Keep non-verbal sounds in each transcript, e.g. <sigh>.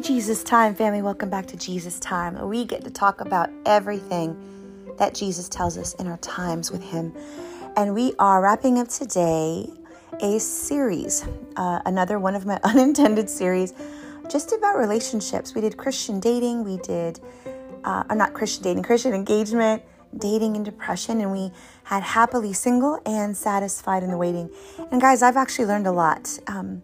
Jesus Time family, welcome back to Jesus Time. We get to talk about everything that Jesus tells us in our times with Him. And we are wrapping up today a series, uh, another one of my <laughs> unintended series, just about relationships. We did Christian dating, we did, uh, or not Christian dating, Christian engagement, dating and depression, and we had happily single and satisfied in the waiting. And guys, I've actually learned a lot. Um,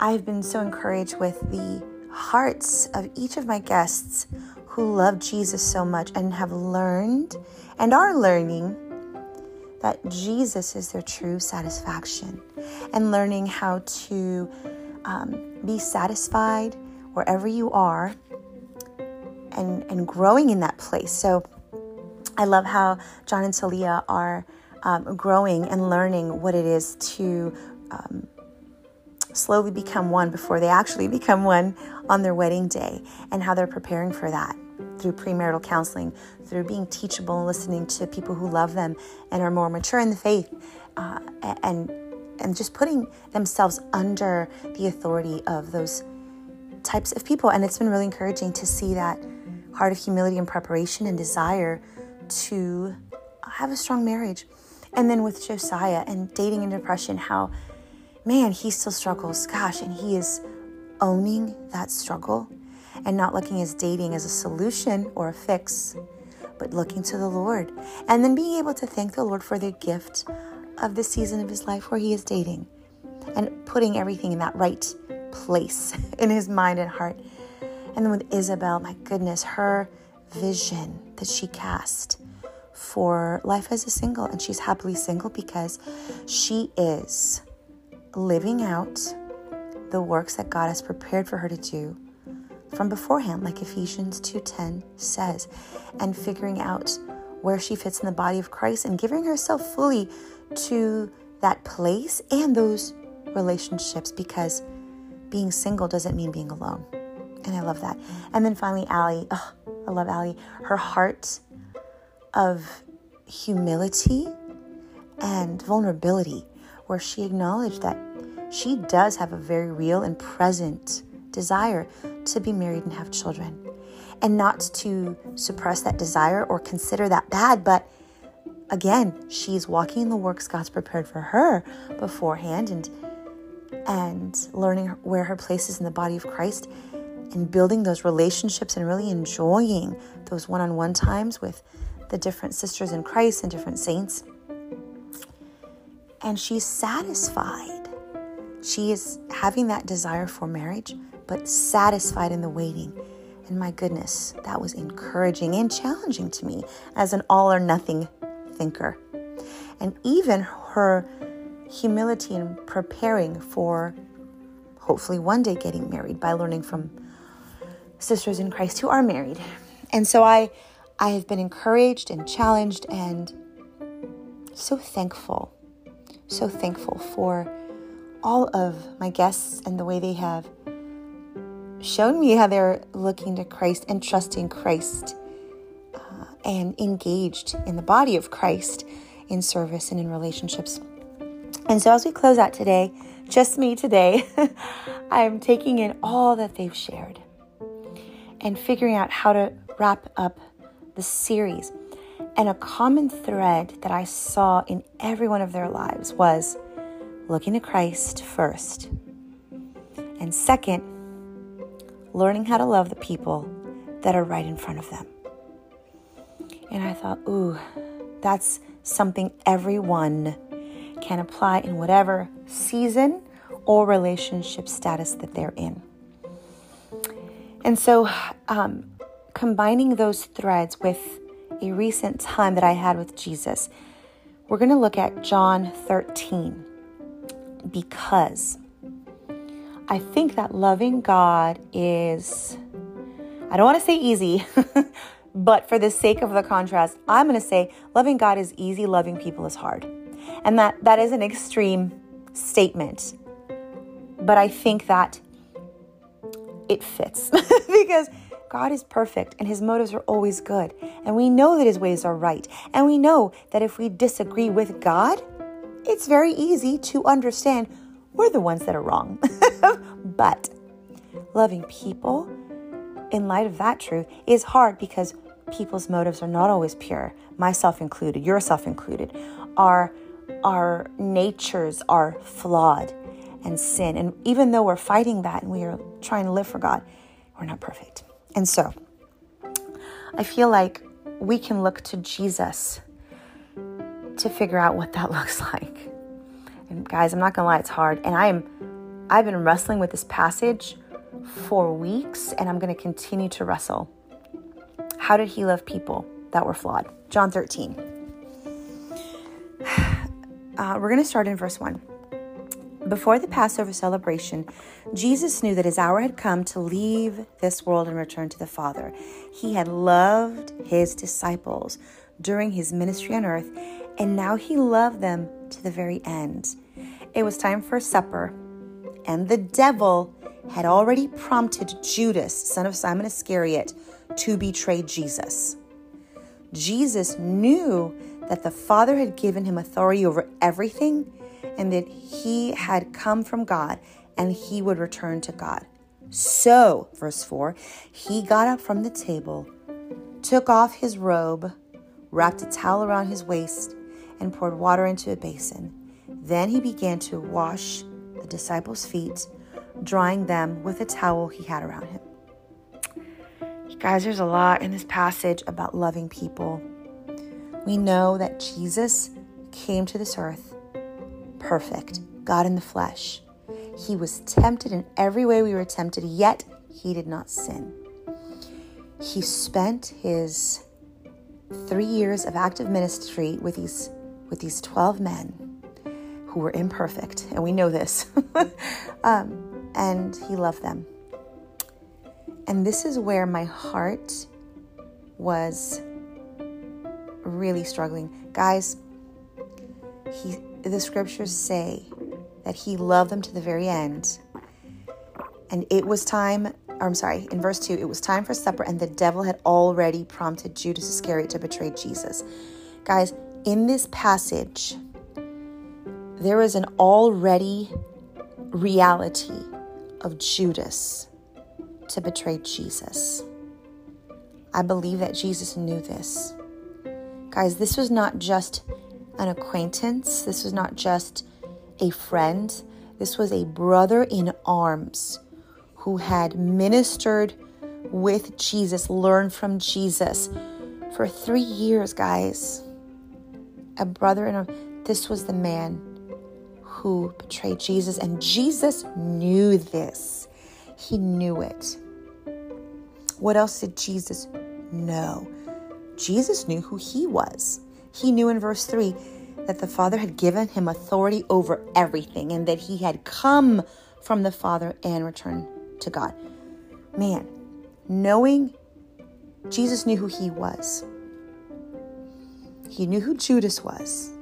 I've been so encouraged with the hearts of each of my guests who love Jesus so much and have learned and are learning that Jesus is their true satisfaction and learning how to um, be satisfied wherever you are and, and growing in that place. So I love how John and Talia are um, growing and learning what it is to um, slowly become one before they actually become one on their wedding day and how they're preparing for that through premarital counseling, through being teachable and listening to people who love them and are more mature in the faith, uh, and and just putting themselves under the authority of those types of people. And it's been really encouraging to see that heart of humility and preparation and desire to have a strong marriage. And then with Josiah and dating and depression, how man, he still struggles. Gosh, and he is owning that struggle and not looking as dating as a solution or a fix, but looking to the Lord. And then being able to thank the Lord for the gift of the season of his life where he is dating and putting everything in that right place <laughs> in his mind and heart. And then with Isabel, my goodness, her vision that she cast for life as a single, and she's happily single because she is living out the works that God has prepared for her to do from beforehand like Ephesians 2:10 says and figuring out where she fits in the body of Christ and giving herself fully to that place and those relationships because being single doesn't mean being alone. And I love that. And then finally Allie, oh, I love Allie, her heart of humility and vulnerability where she acknowledged that she does have a very real and present desire to be married and have children. And not to suppress that desire or consider that bad, but again, she's walking in the works God's prepared for her beforehand and and learning where her place is in the body of Christ and building those relationships and really enjoying those one-on-one times with the different sisters in Christ and different saints. And she's satisfied. She is having that desire for marriage, but satisfied in the waiting. And my goodness, that was encouraging and challenging to me as an all or nothing thinker. And even her humility in preparing for hopefully one day getting married by learning from sisters in Christ who are married. And so I I have been encouraged and challenged and so thankful. So thankful for all of my guests and the way they have shown me how they're looking to Christ and trusting Christ uh, and engaged in the body of Christ in service and in relationships. And so, as we close out today, just me today, <laughs> I'm taking in all that they've shared and figuring out how to wrap up the series. And a common thread that I saw in every one of their lives was looking to Christ first. And second, learning how to love the people that are right in front of them. And I thought, ooh, that's something everyone can apply in whatever season or relationship status that they're in. And so, um, combining those threads with a recent time that I had with Jesus, we're going to look at John 13 because I think that loving God is, I don't want to say easy, <laughs> but for the sake of the contrast, I'm going to say loving God is easy, loving people is hard. And that, that is an extreme statement. But I think that it fits <laughs> because God is perfect and his motives are always good. And we know that his ways are right. And we know that if we disagree with God, it's very easy to understand we're the ones that are wrong. <laughs> but loving people in light of that truth is hard because people's motives are not always pure, myself included, yourself included. Our our natures are flawed and sin. And even though we're fighting that and we are trying to live for God, we're not perfect. And so I feel like we can look to Jesus to figure out what that <laughs> looks like. And guys, I'm not gonna lie, it's hard. And I am I've been wrestling with this passage for weeks and I'm gonna continue to wrestle. How did he love people that were flawed? John 13. <sighs> Uh, we're going to start in verse 1. Before the Passover celebration, Jesus knew that his hour had come to leave this world and return to the Father. He had loved his disciples during his ministry on earth, and now he loved them to the very end. It was time for supper, and the devil had already prompted Judas, son of Simon Iscariot, to betray Jesus. Jesus knew that the Father had given him authority over everything and that he had come from God and he would return to God. So, verse 4, he got up from the table, took off his robe, wrapped a towel around his waist, and poured water into a basin. Then he began to wash the disciples' feet, drying them with a towel he had around him. Guys, there's a lot in this passage about loving people we know that Jesus came to this earth perfect, God in the flesh. He was tempted in every way we were tempted, yet he did not sin. He spent his three years of active ministry with these with these 12 men who were imperfect, and we know this. <laughs> um, and he loved them. And this is where my heart was really struggling. Guys, he, the scriptures say that he loved them to the very end. And it was time, or I'm sorry, in verse 2, it was time for supper, and the devil had already prompted Judas Iscariot to betray Jesus. Guys, in this passage, there is an already reality of Judas to betray Jesus. I believe that Jesus knew this. Guys, this was not just an acquaintance, this was not just a friend, this was a brother in arms who had ministered with Jesus, learned from Jesus for three years, guys. A brother in arms. This was the man who betrayed Jesus, and Jesus knew this. He knew it. What else did Jesus know? Jesus knew who he was. He knew in verse 3 that the Father had given him authority over everything and that he had come from the Father and returned to God. Man, knowing Jesus knew who he was, he knew who Judas was,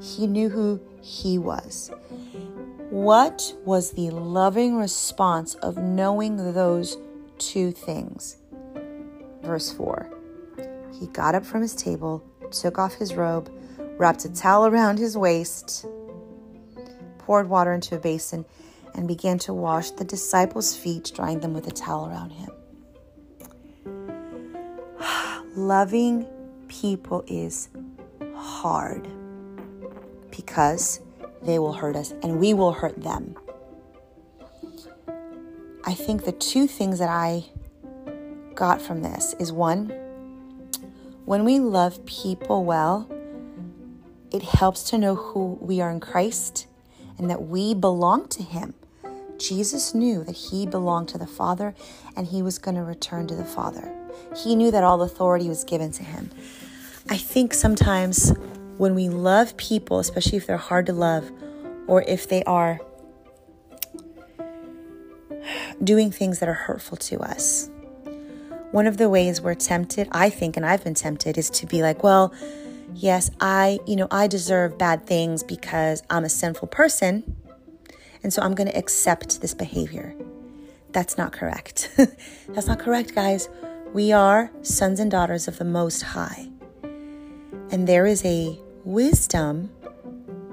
he knew who he was. What was the loving response of knowing those two things? Verse 4 he got up from his table, took off his robe, wrapped a towel around his waist, poured water into a basin, and began to wash the disciples' feet, drying them with a towel around him. <sighs> Loving people is hard because they will hurt us and we will hurt them. I think the two things that I got from this is one, when we love people well, it helps to know who we are in Christ and that we belong to Him. Jesus knew that He belonged to the Father and He was going to return to the Father. He knew that all authority was given to Him. I think sometimes when we love people, especially if they're hard to love or if they are doing things that are hurtful to us, one of the ways we're tempted, I think, and I've been tempted, is to be like, well, yes, I, you know, I deserve bad things because I'm a sinful person. And so I'm going to accept this behavior. That's not correct. <laughs> That's not correct, guys. We are sons and daughters of the Most High. And there is a wisdom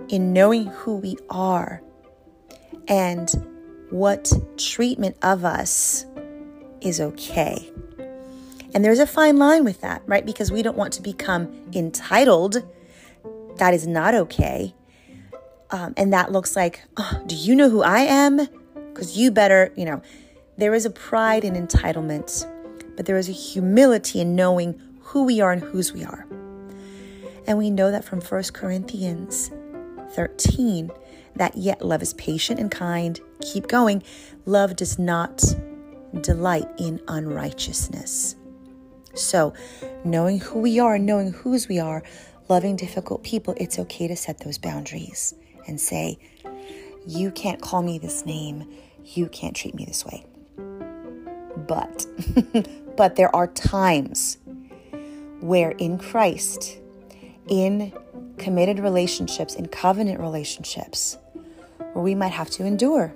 in knowing who we are and what treatment of us is okay. And there's a fine line with that, right? Because we don't want to become entitled. That is not okay. Um, and that looks like, oh, do you know who I am? Because you better, you know, there is a pride in entitlement, but there is a humility in knowing who we are and whose we are. And we know that from 1 Corinthians 13 that yet love is patient and kind. Keep going. Love does not delight in unrighteousness. So, knowing who we are, knowing whose we are, loving difficult people, it's okay to set those boundaries and say, You can't call me this name. You can't treat me this way. But, <laughs> but there are times where in Christ, in committed relationships, in covenant relationships, where we might have to endure.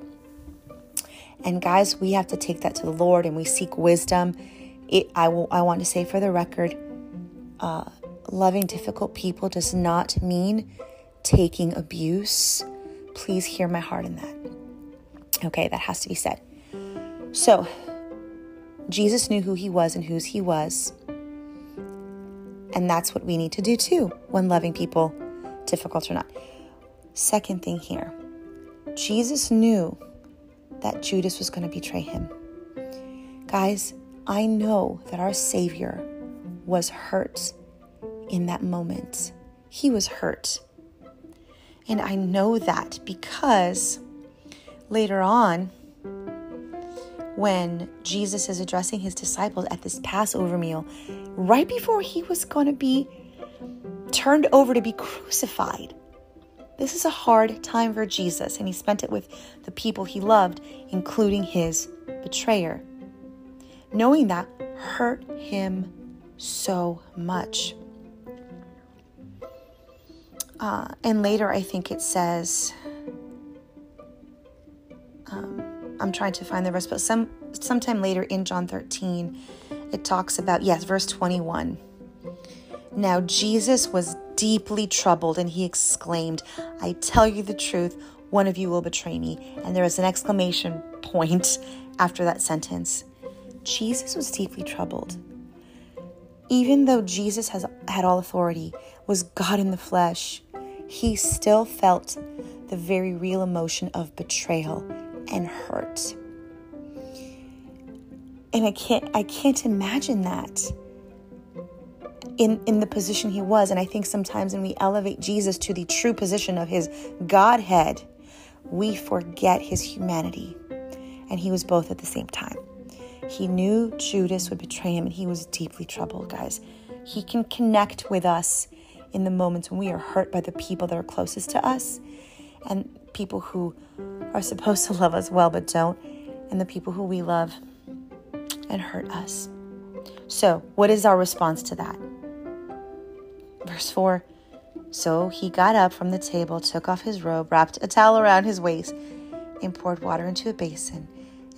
And guys, we have to take that to the Lord and we seek wisdom. It, I, will, I want to say for the record, uh, loving difficult people does not mean taking abuse. Please hear my heart in that. Okay, that has to be said. So, Jesus knew who he was and whose he was. And that's what we need to do too when loving people, difficult or not. Second thing here Jesus knew that Judas was going to betray him. Guys, I know that our Savior was hurt in that moment. He was hurt. And I know that because later on, when Jesus is addressing his disciples at this Passover meal, right before he was going to be turned over to be crucified. This is a hard time for Jesus, and he spent it with the people he loved, including his betrayer. Knowing that hurt him so much. Uh, and later, I think it says, um, I'm trying to find the rest, but some sometime later in John 13, it talks about yes, verse 21. Now Jesus was deeply troubled and he exclaimed, "I tell you the truth, one of you will betray me." And there is an exclamation point <laughs> after that sentence. Jesus was deeply troubled. Even though Jesus has had all authority, was God in the flesh, he still felt the very real emotion of betrayal and hurt. And I can't I can't imagine that in, in the position he was. And I think sometimes when we elevate Jesus to the true position of his Godhead, we forget his humanity. And he was both at the same time. He knew Judas would betray him and he was deeply troubled, guys. He can connect with us in the moments when we are hurt by the people that are closest to us and people who are supposed to <laughs> love us well but don't, and the people who we love and hurt us. So, what is our response to that? Verse 4 So he got up from the table, took off his robe, wrapped a towel around his waist, and poured water into a basin.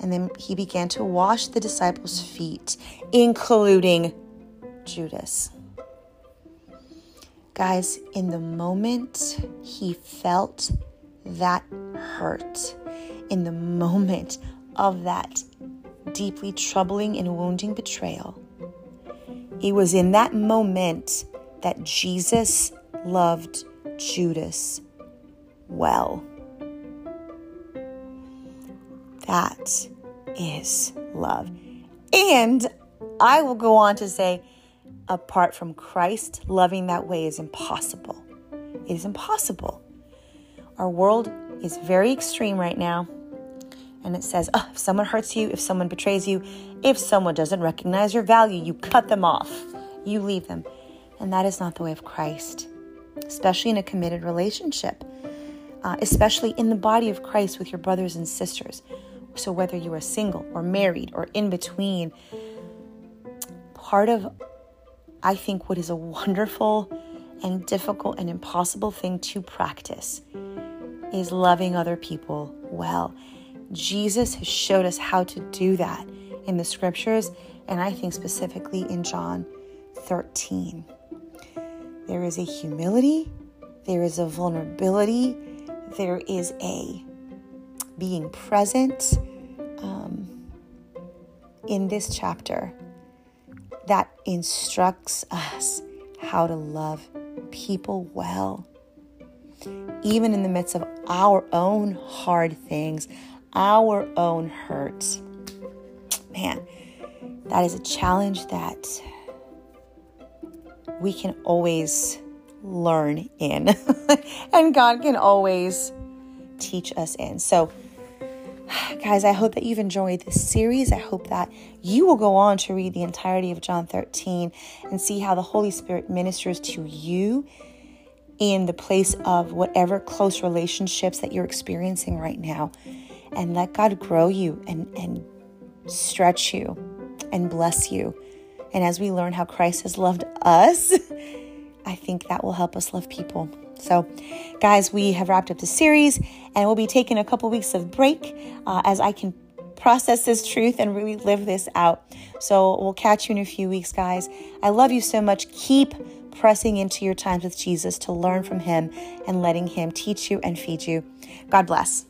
And then he began to wash the disciples' feet, including Judas. Guys, in the moment he felt that hurt, in the moment of that deeply troubling and wounding betrayal, it was in that moment that Jesus loved Judas well. That is love. And I will go on to say, apart from Christ, loving that way is impossible. It is impossible. Our world is very extreme right now. And it says, oh, if someone hurts you, if someone betrays you, if someone doesn't recognize your value, you cut them off, you leave them. And that is not the way of Christ, especially in a committed relationship, uh, especially in the body of Christ with your brothers and sisters. So, whether you are single or married or in between, part of, I think, what is a wonderful and difficult and impossible thing to practice is loving other people well. Jesus has showed us how to do that in the scriptures, and I think specifically in John 13. There is a humility, there is a vulnerability, there is a being present um, in this chapter that instructs us how to love people well. Even in the midst of our own hard things, our own hurts. Man, that is a challenge that we can always learn in, <laughs> and God can always teach us in. So, guys, I hope that you've enjoyed this series. I hope that you will go on to read the entirety of John 13 and see how the Holy Spirit ministers to you in the place of whatever close relationships that you're experiencing right now. And let God grow you and, and stretch you and bless you. And as we learn how Christ has loved us, <laughs> I think that will help us love people. So, guys, we have wrapped up the series and we'll be taking a couple weeks of break uh, as I can process this truth and really live this out. So, we'll catch you in a few weeks, guys. I love you so much. Keep pressing into your times with Jesus to learn from Him and letting Him teach you and feed you. God bless.